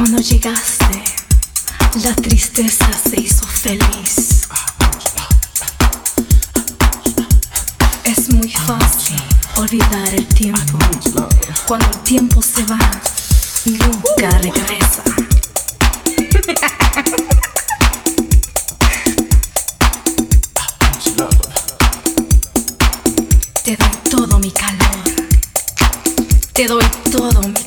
Cuando llegaste, la tristeza se hizo feliz. Es muy fácil olvidar el tiempo. Cuando el tiempo se va, nunca regresa. Te doy todo mi calor. Te doy todo mi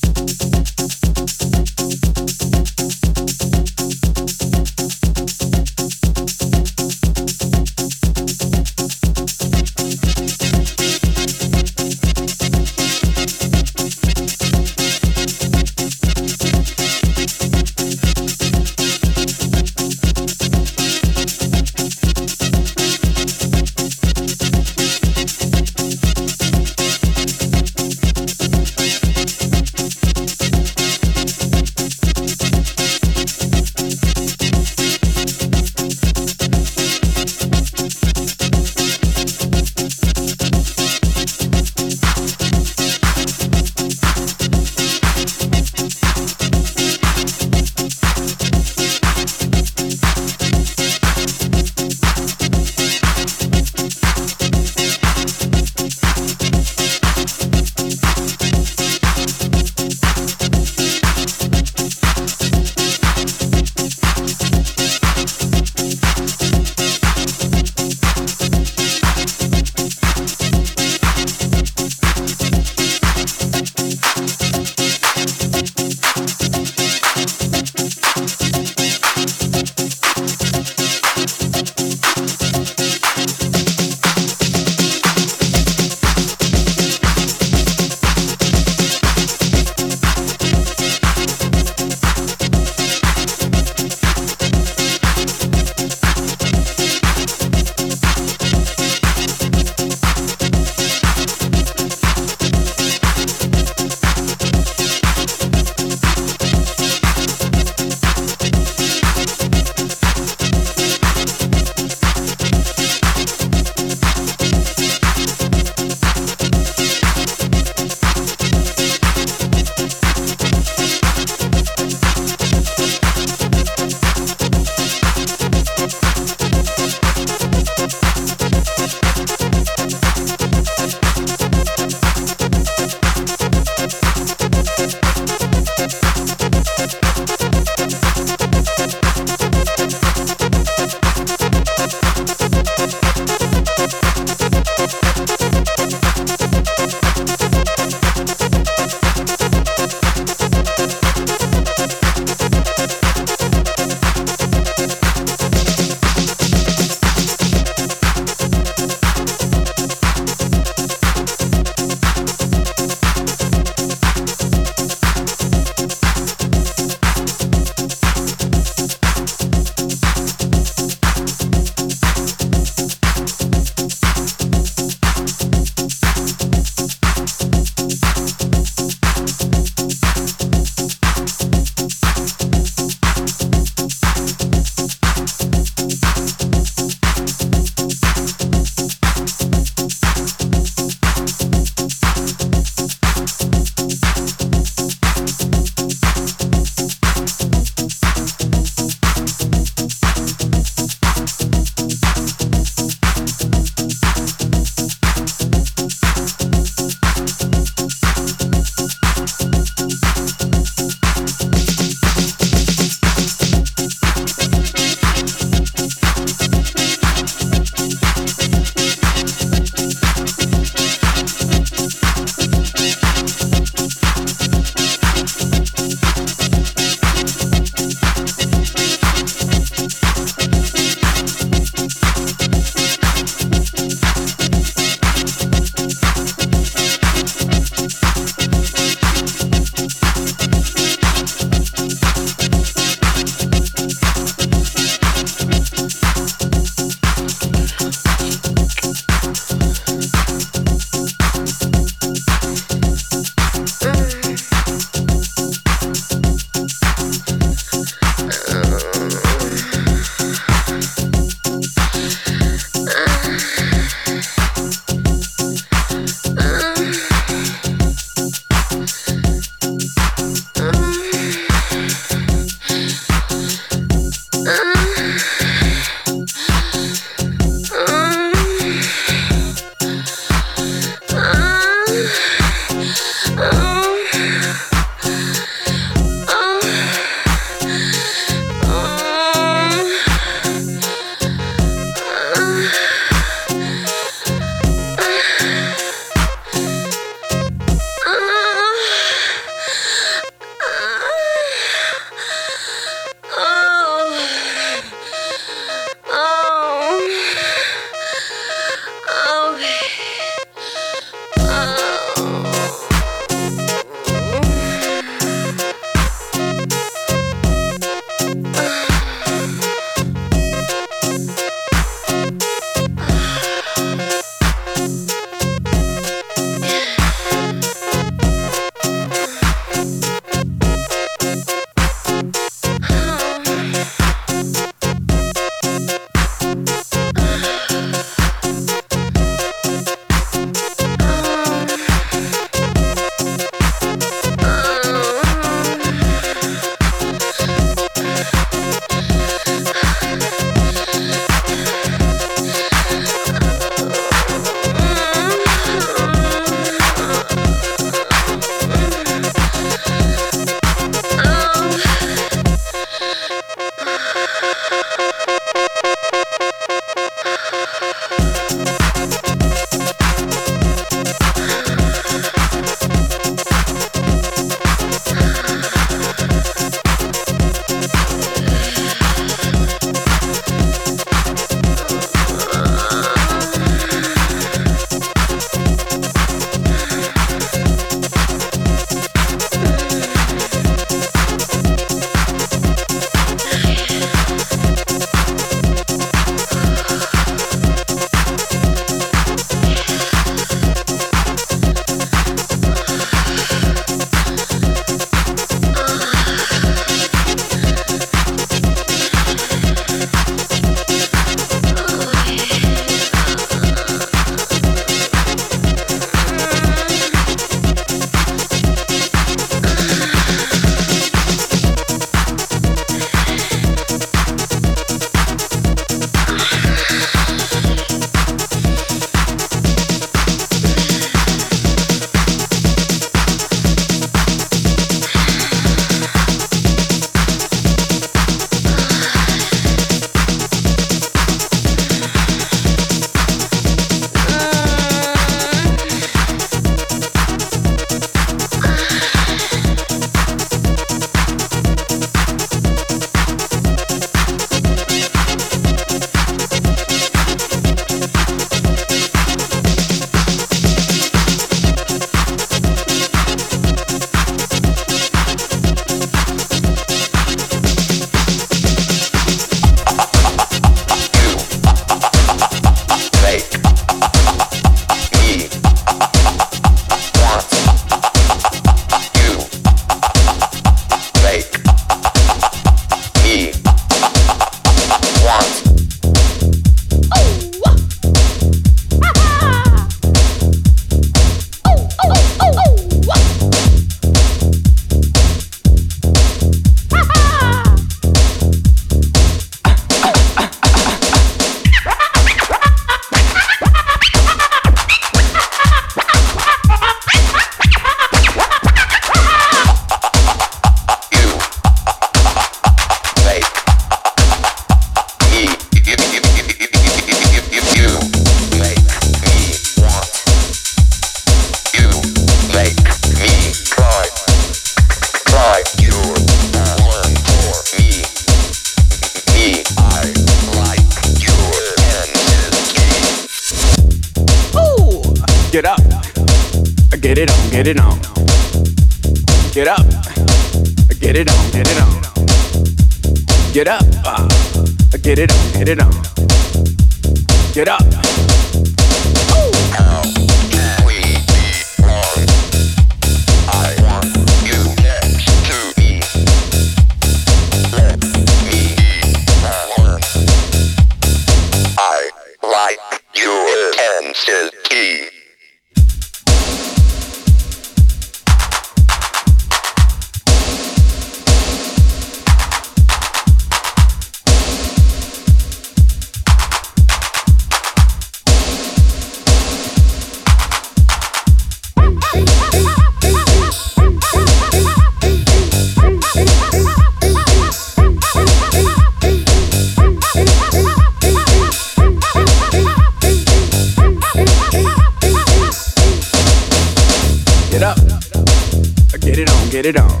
get it on.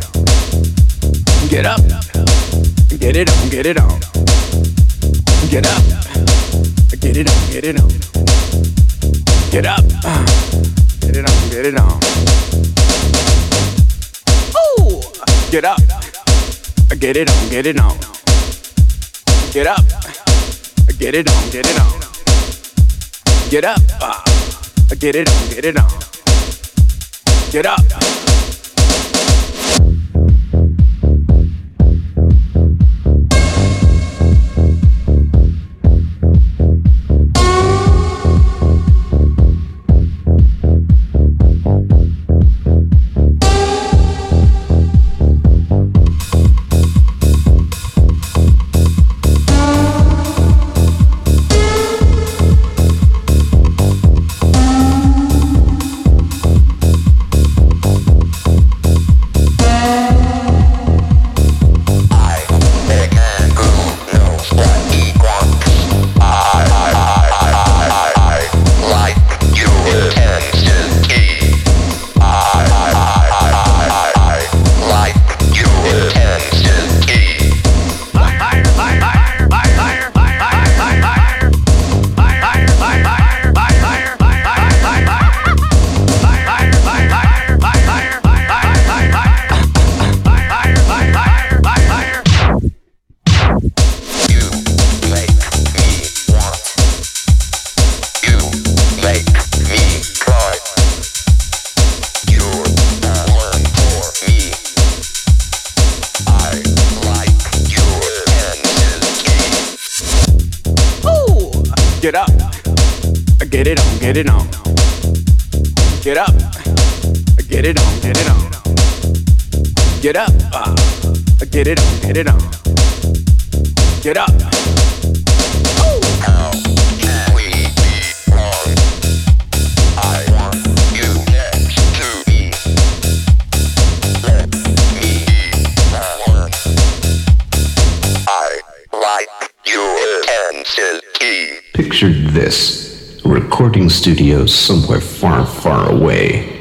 Get up, get it on, get it on. Get up, uh, get it on, Get up. Get it on. Get it on. Oh. Get up. Get it on. Get it on. Get up. Get it on. Get it on. Get up. get it on. Get up. Somewhere far, far away.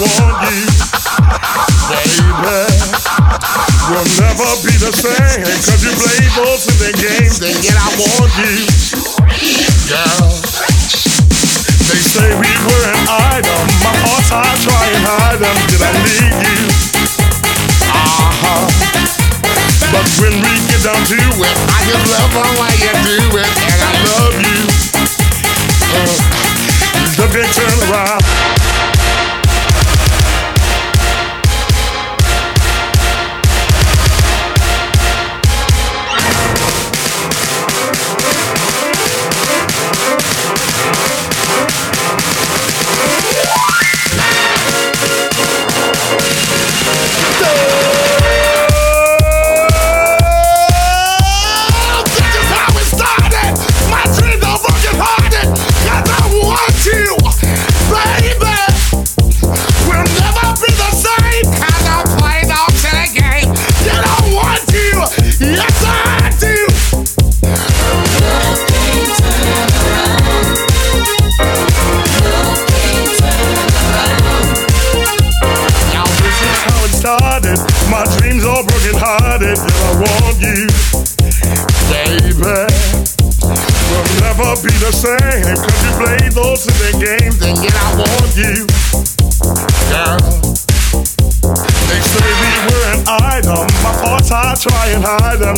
want you, baby. We'll never be the same, cause you play those in the games, and yet I want you, girl. They say we were an item, my heart's I try and hide them, did I leave you? Uh-huh. But when we get down to it, I just love her while you do it, and I love you. Uh, look and turn around.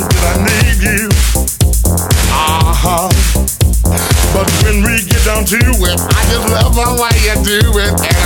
did I need you? Uh-huh. But when we get down to it, I just love the way you do it.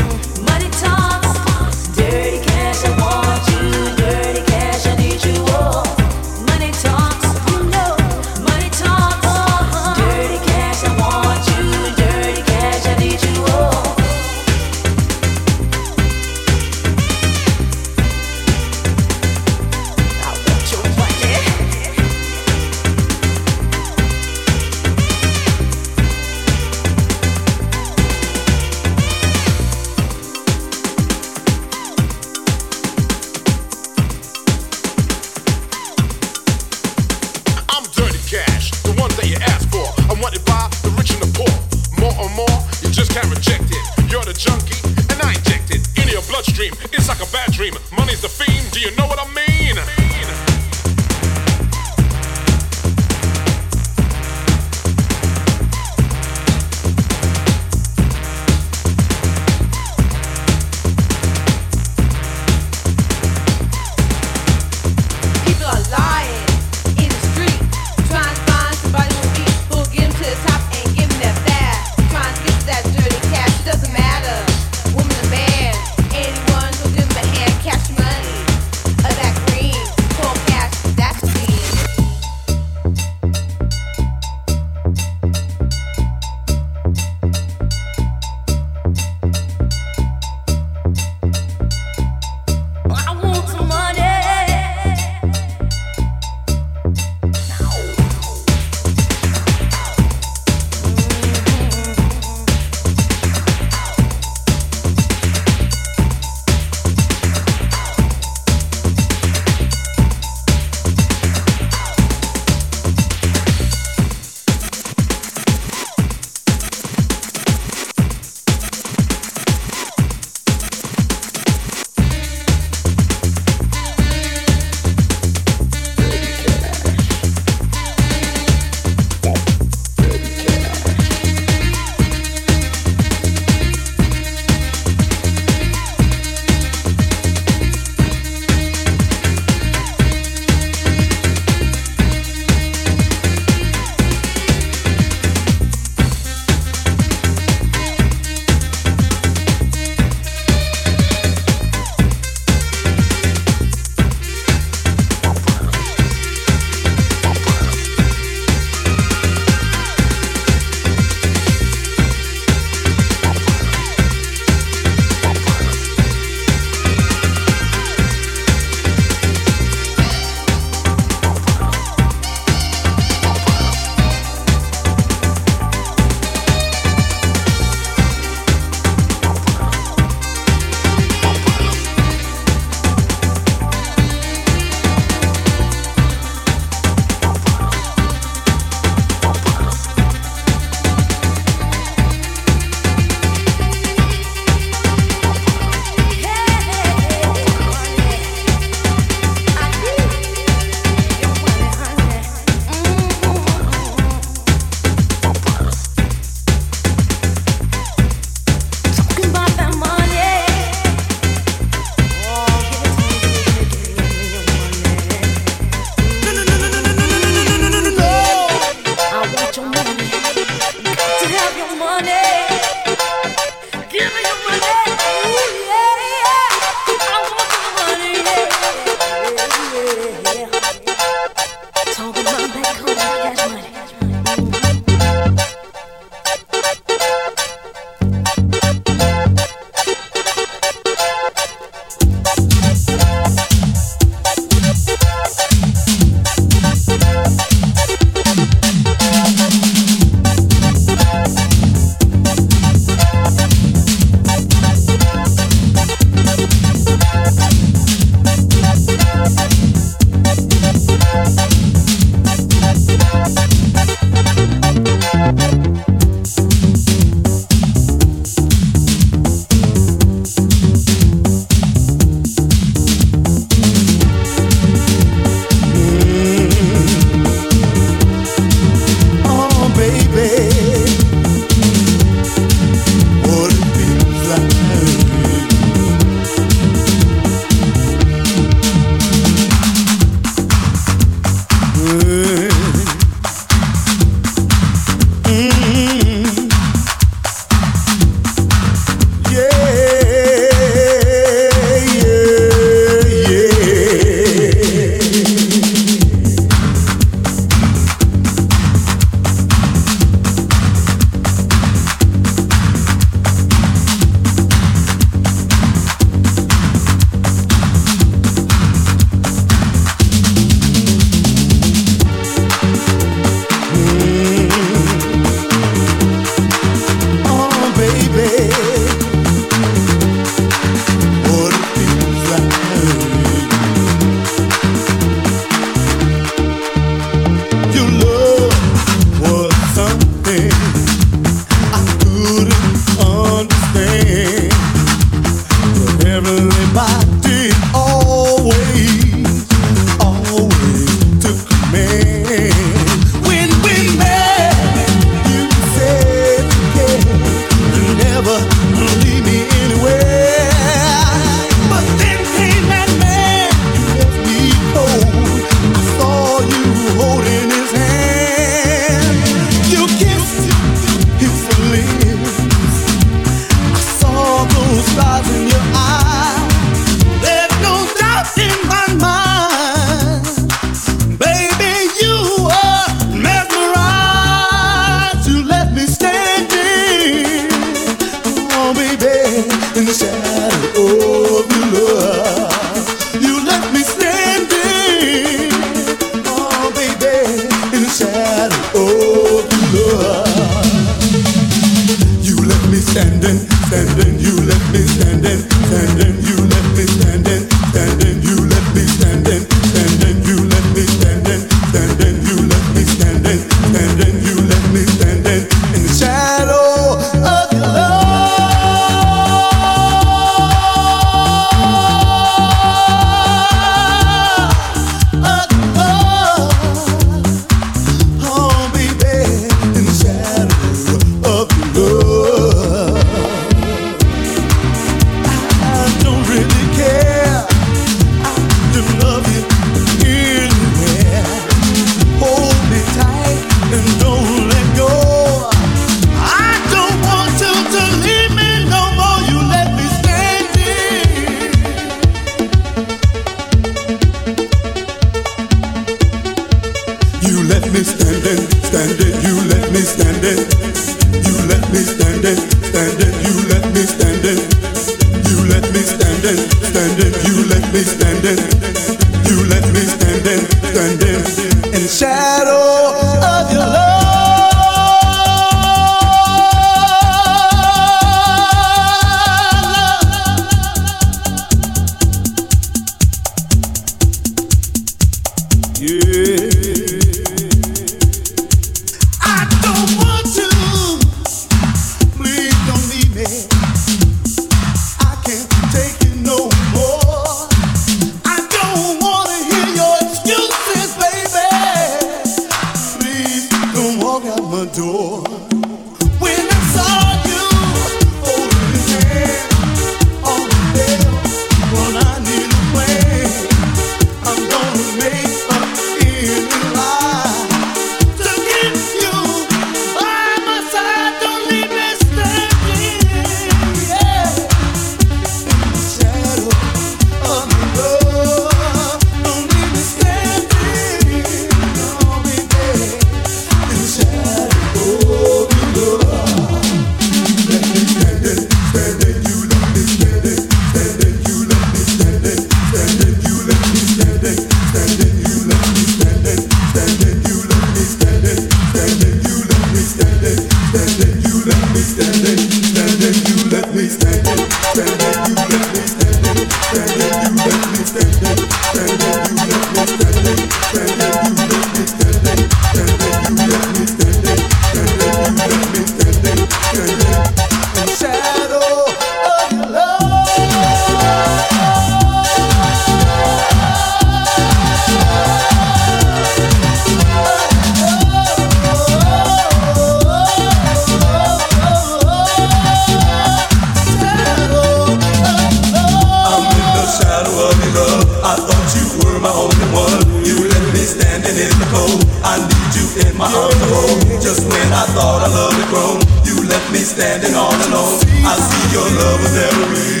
I thought I loved the grown. You left me standing all alone. I see your love was every.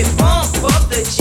it, bump up the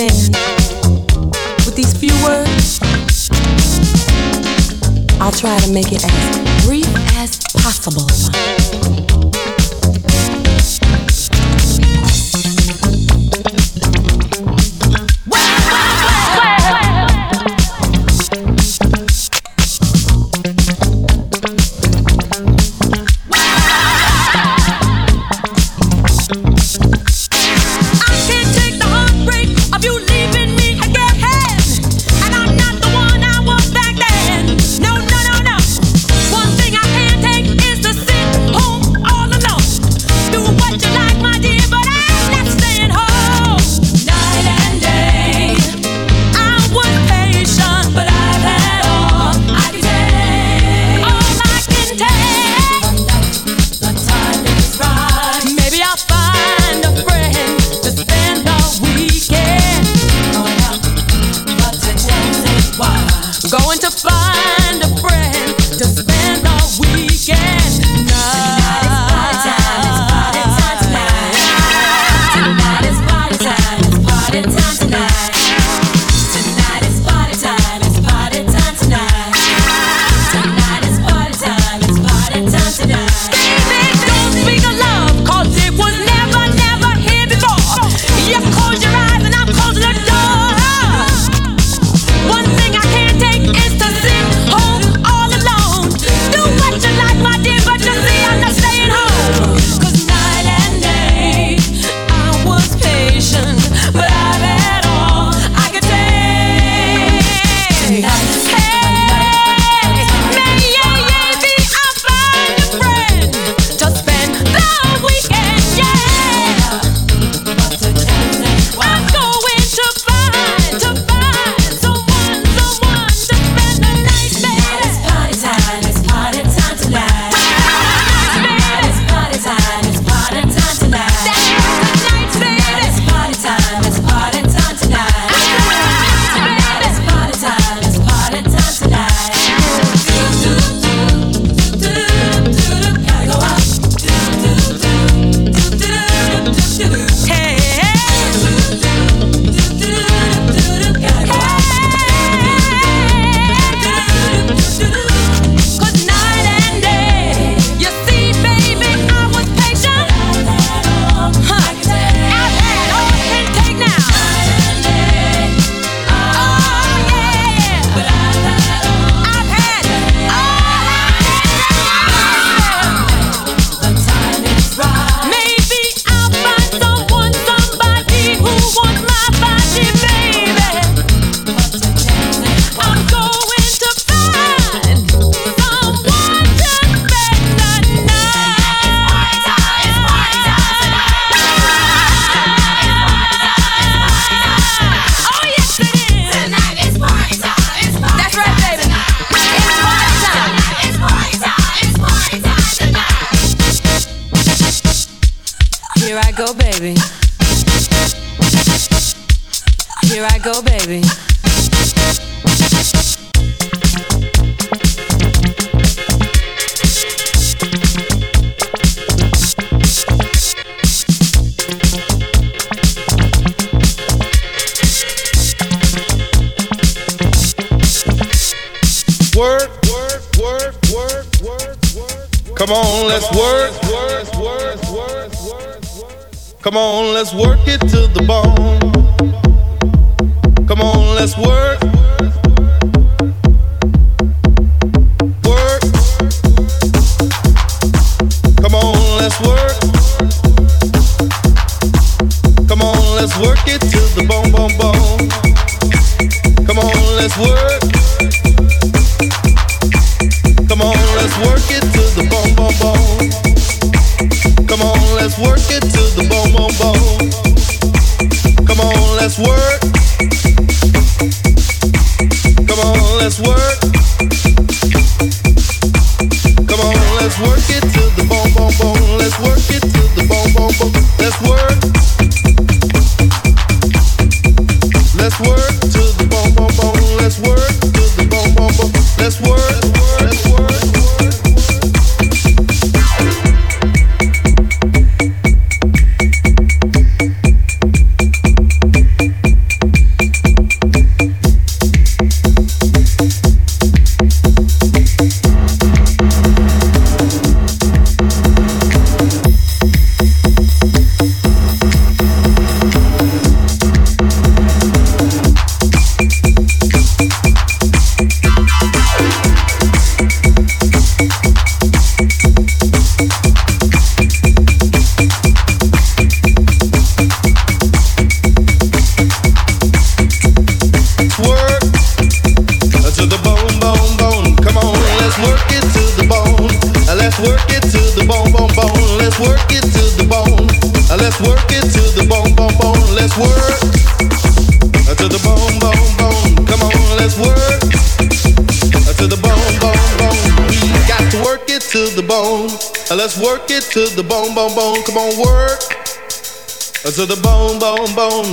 understand with these few words. I'll try to make it.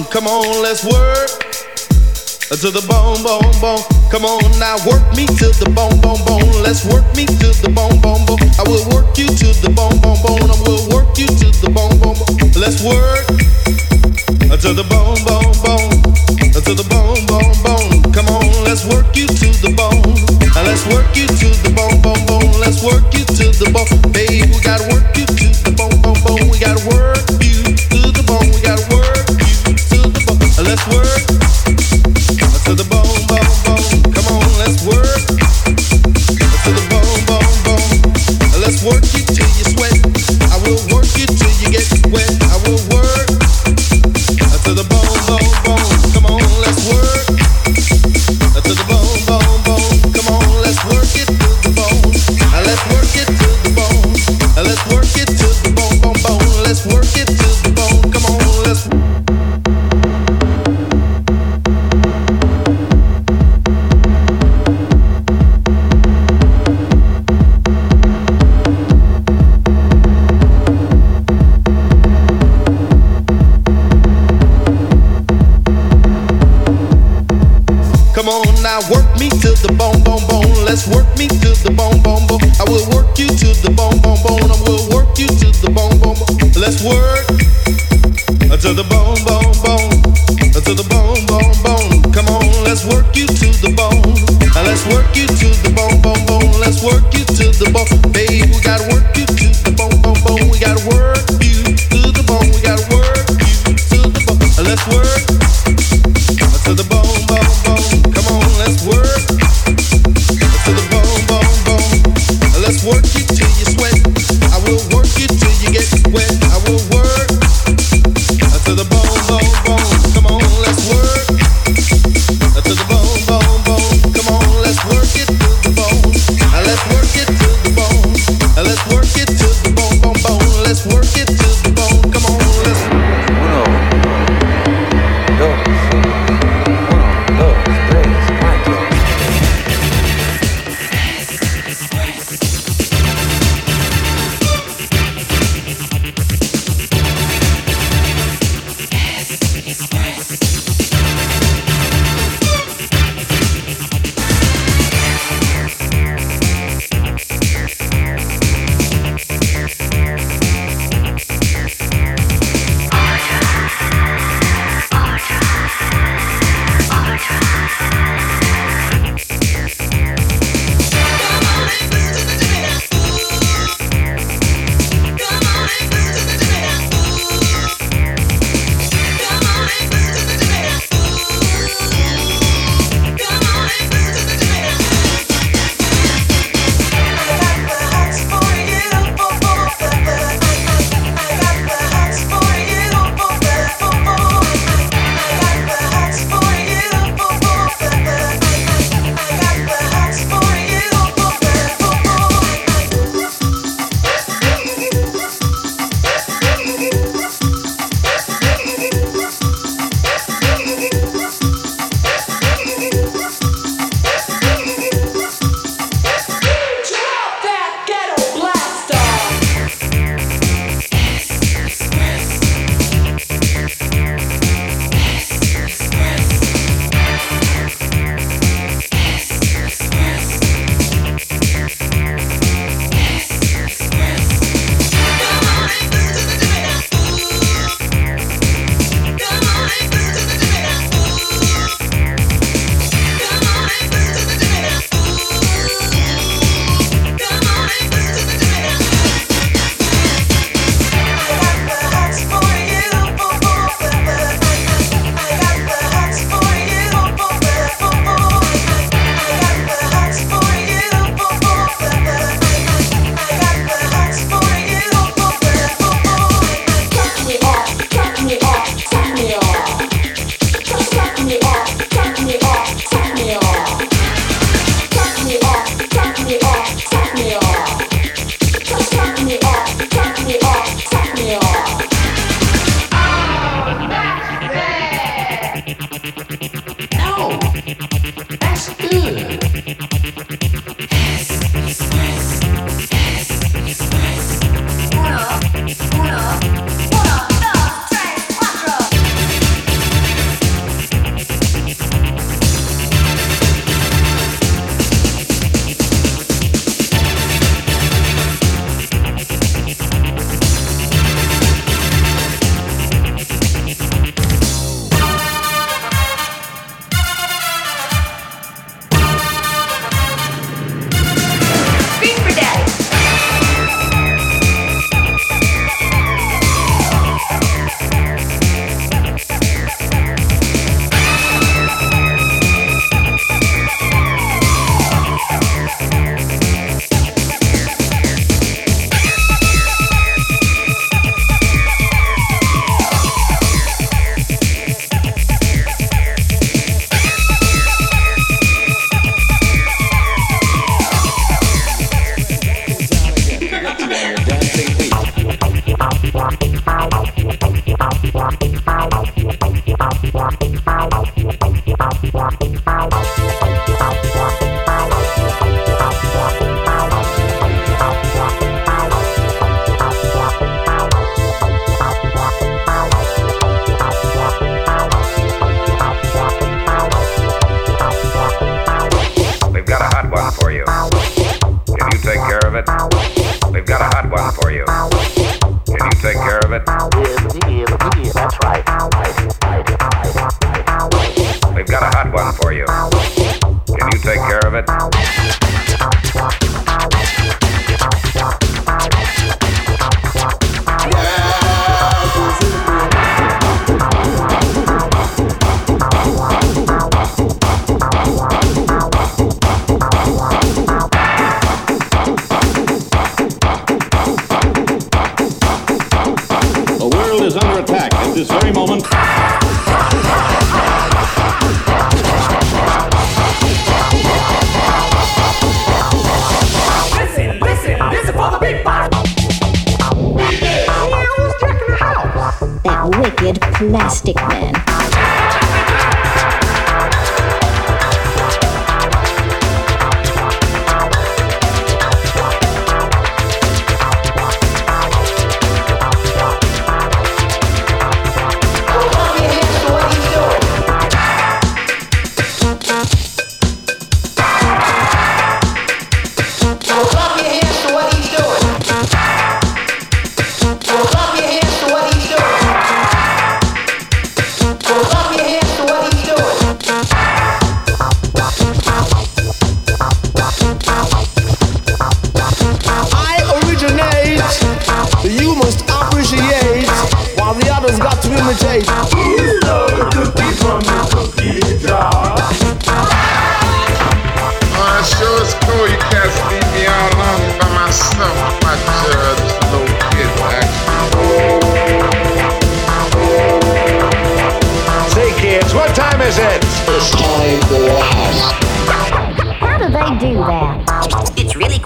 come on, let's work. To the bone, bone, bone. Come on now, work me to the bone, bone, bone. Let's work.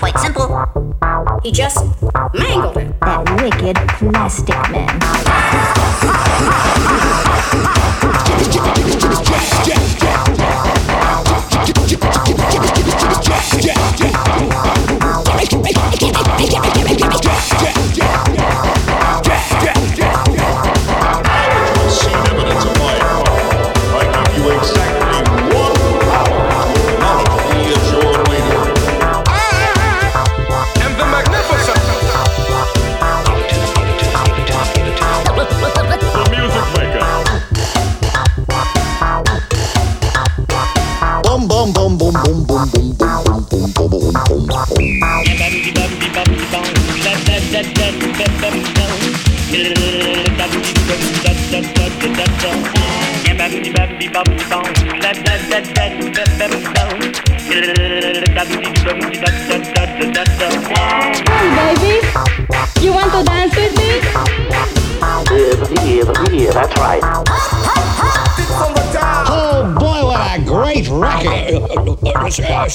quite simple. He just mangled it. That wicked plastic man.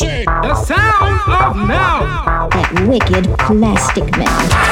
machine. The sound of metal. That wicked plastic man.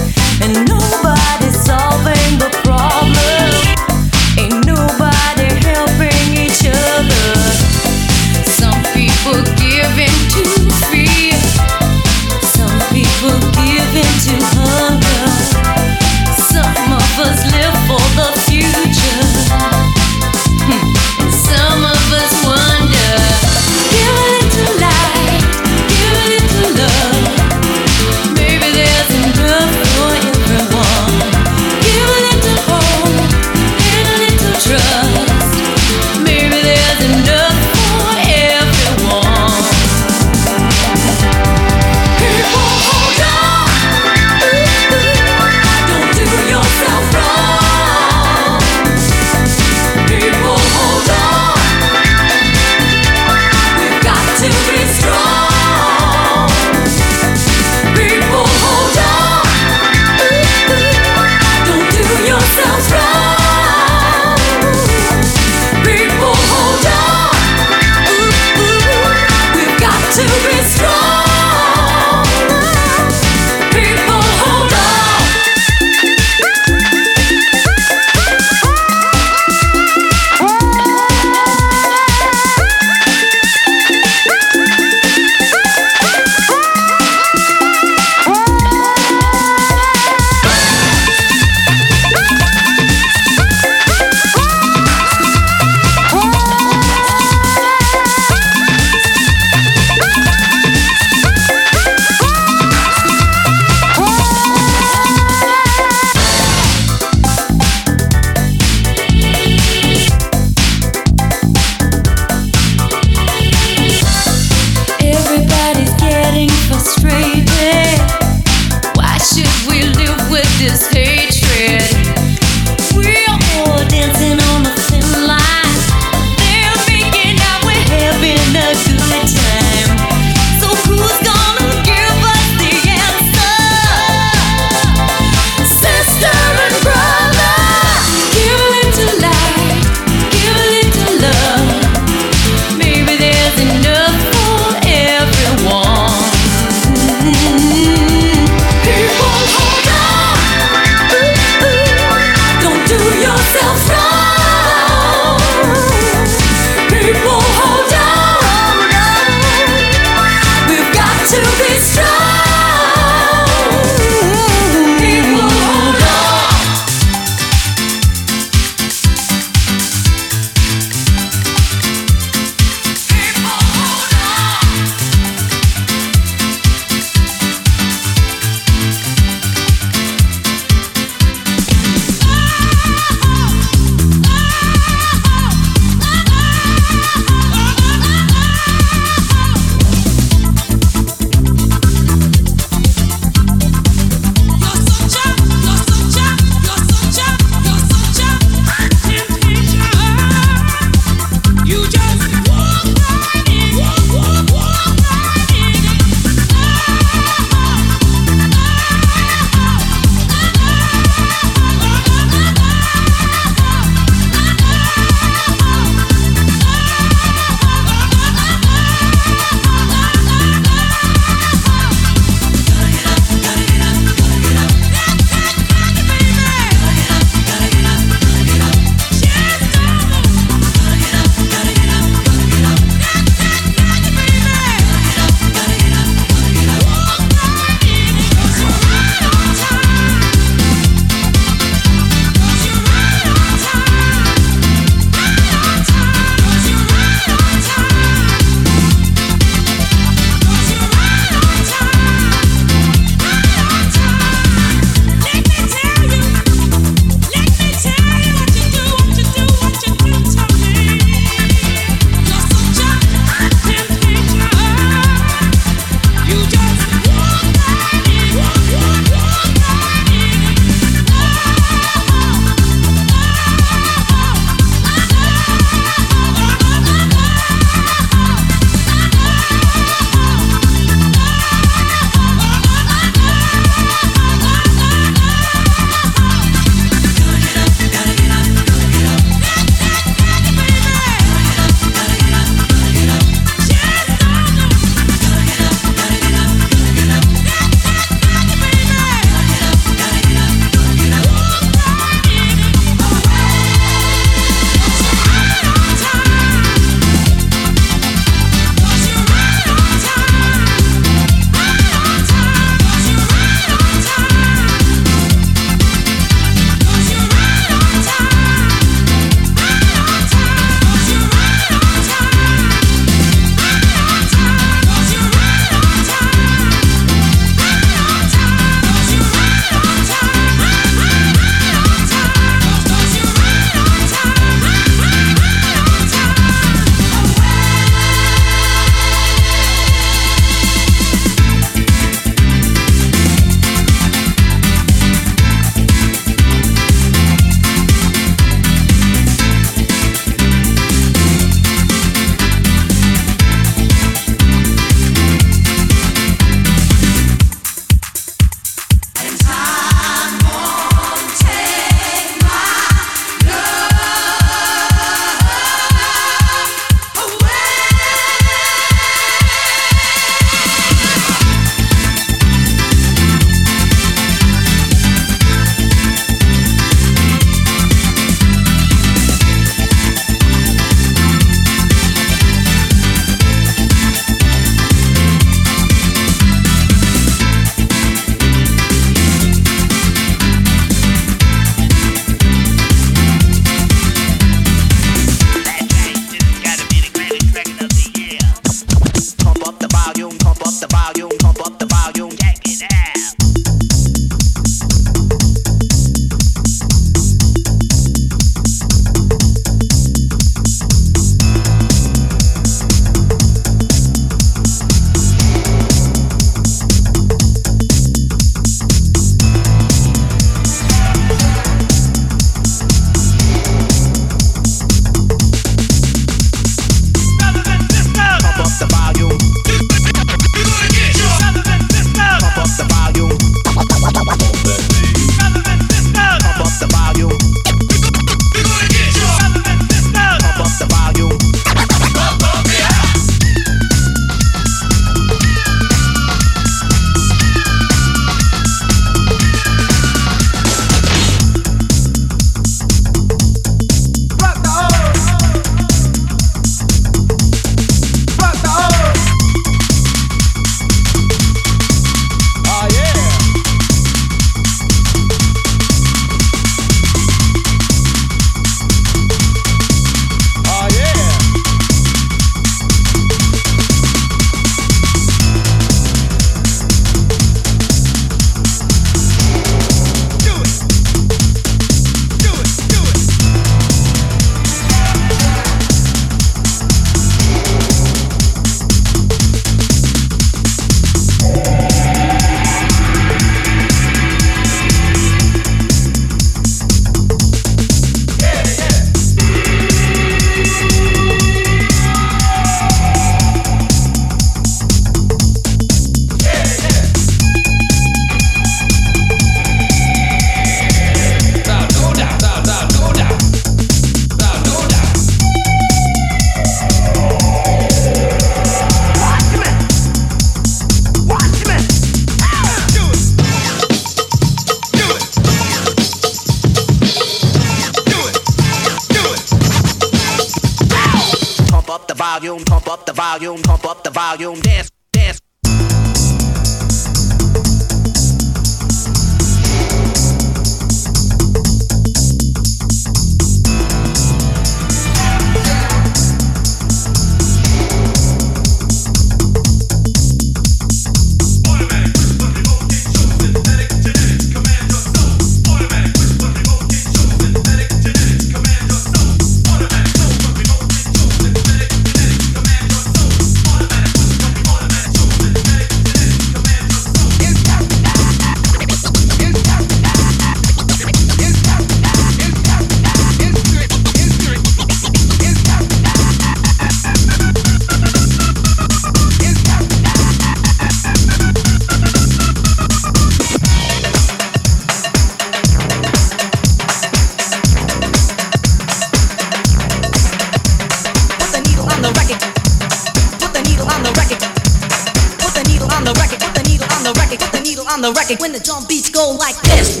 On the record. When the drum beats go like this.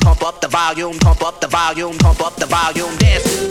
Pump up the volume, pump up the volume, pump up the volume, dance.